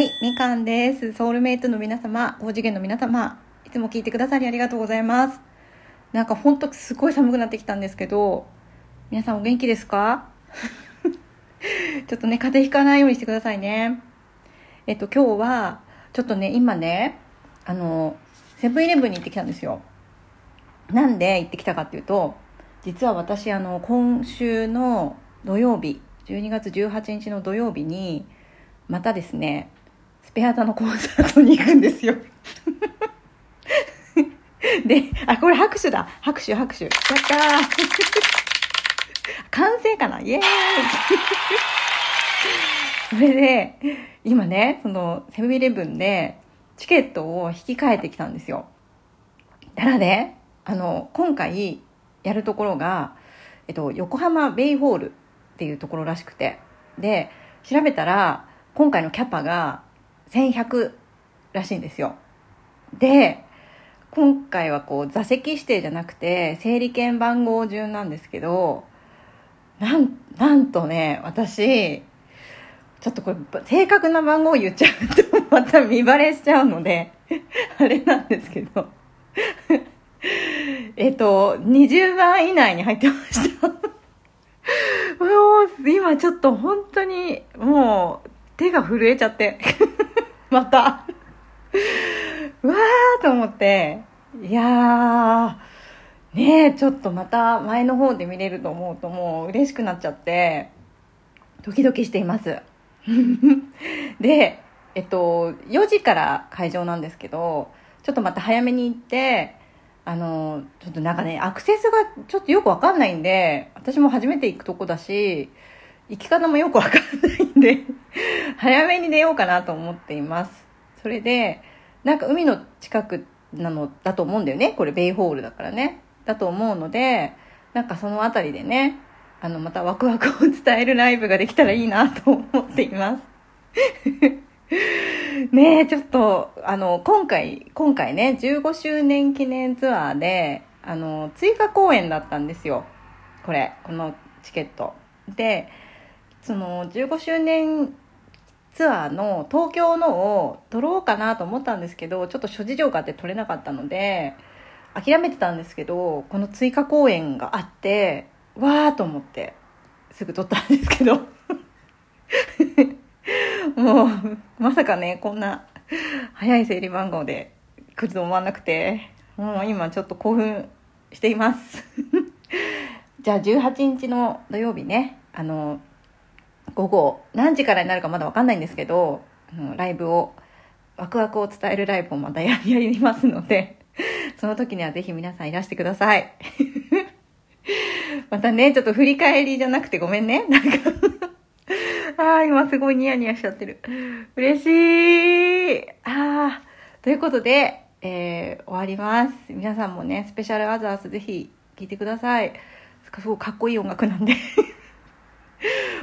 はい、みかんです。ソウルメイトの皆様、高次元の皆様、いつも聞いてくださりありがとうございます。なんかほんとすごい寒くなってきたんですけど、皆さんお元気ですか？ちょっとね、風邪ひかないようにしてくださいね。えっと、今日は、ちょっとね、今ね、あの、セブンイレブンに行ってきたんですよ。なんで行ってきたかっていうと、実は私、あの、今週の土曜日、12月18日の土曜日に、またですね、スペア座のコンサートに行くんですよ。で、あ、これ拍手だ。拍手、拍手。やったー。完成かな？イエーイ それで、今ね、その、セブンイレブンで、チケットを引き換えてきたんですよ。だからね、あの、今回やるところが、えっと、横浜ベイホールっていうところらしくて。で、調べたら、今回のキャパが1100らしいんですよ。で、今回はこう座席指定じゃなくて整理券番号順なんですけど、なん、なんとね、私、ちょっとこれ正確な番号言っちゃうとまた見バレしちゃうので、あれなんですけど、えっと、20番以内に入ってました。も う、今ちょっと本当に、もう、手が震えちゃって。また。うわーと思って。いやー、ねえ、ちょっとまた前の方で見れると思うともう嬉しくなっちゃって、ドキドキしています。で、えっと、4時から会場なんですけど、ちょっとまた早めに行って、あの、ちょっとなんかね、アクセスがちょっとよくわかんないんで、私も初めて行くとこだし、行き方もよくわかんないんで、早めに出ようかなと思っています。それで、なんか海の近くなのだと思うんだよね。これベイホールだからね。だと思うので、なんかそのあたりでね、あの、またワクワクを伝えるライブができたらいいなと思っています。ねえ、ちょっと、あの、今回、今回ね、15周年記念ツアーで、あの、追加公演だったんですよ。これ、このチケット。で、その、15周年ツアーの東京のを取ろうかなと思ったんですけど、ちょっと諸事情があって取れなかったので、諦めてたんですけど、この追加公演があって、わーと思って、すぐ取ったんですけど。もう、まさかね、こんな早い整理番号で来ると思わなくて、もう今ちょっと興奮しています。じゃあ18日の土曜日ね、あの、午後、何時からになるかまだわかんないんですけど、ライブを、ワクワクを伝えるライブをまたややりますので、その時にはぜひ皆さんいらしてください。またね、ちょっと振り返りじゃなくてごめんね。なんか ああ、今すごいニヤニヤしちゃってる。嬉しい。ああ、ということで、えー、終わります。皆さんもね、スペシャルアザースぜひ聴いてください。すごいかっこいい音楽なんで。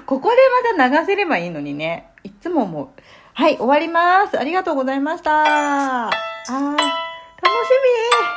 ここでまた流せればいいのにね。いつも思う。はい、終わります。ありがとうございました。あー、楽しみ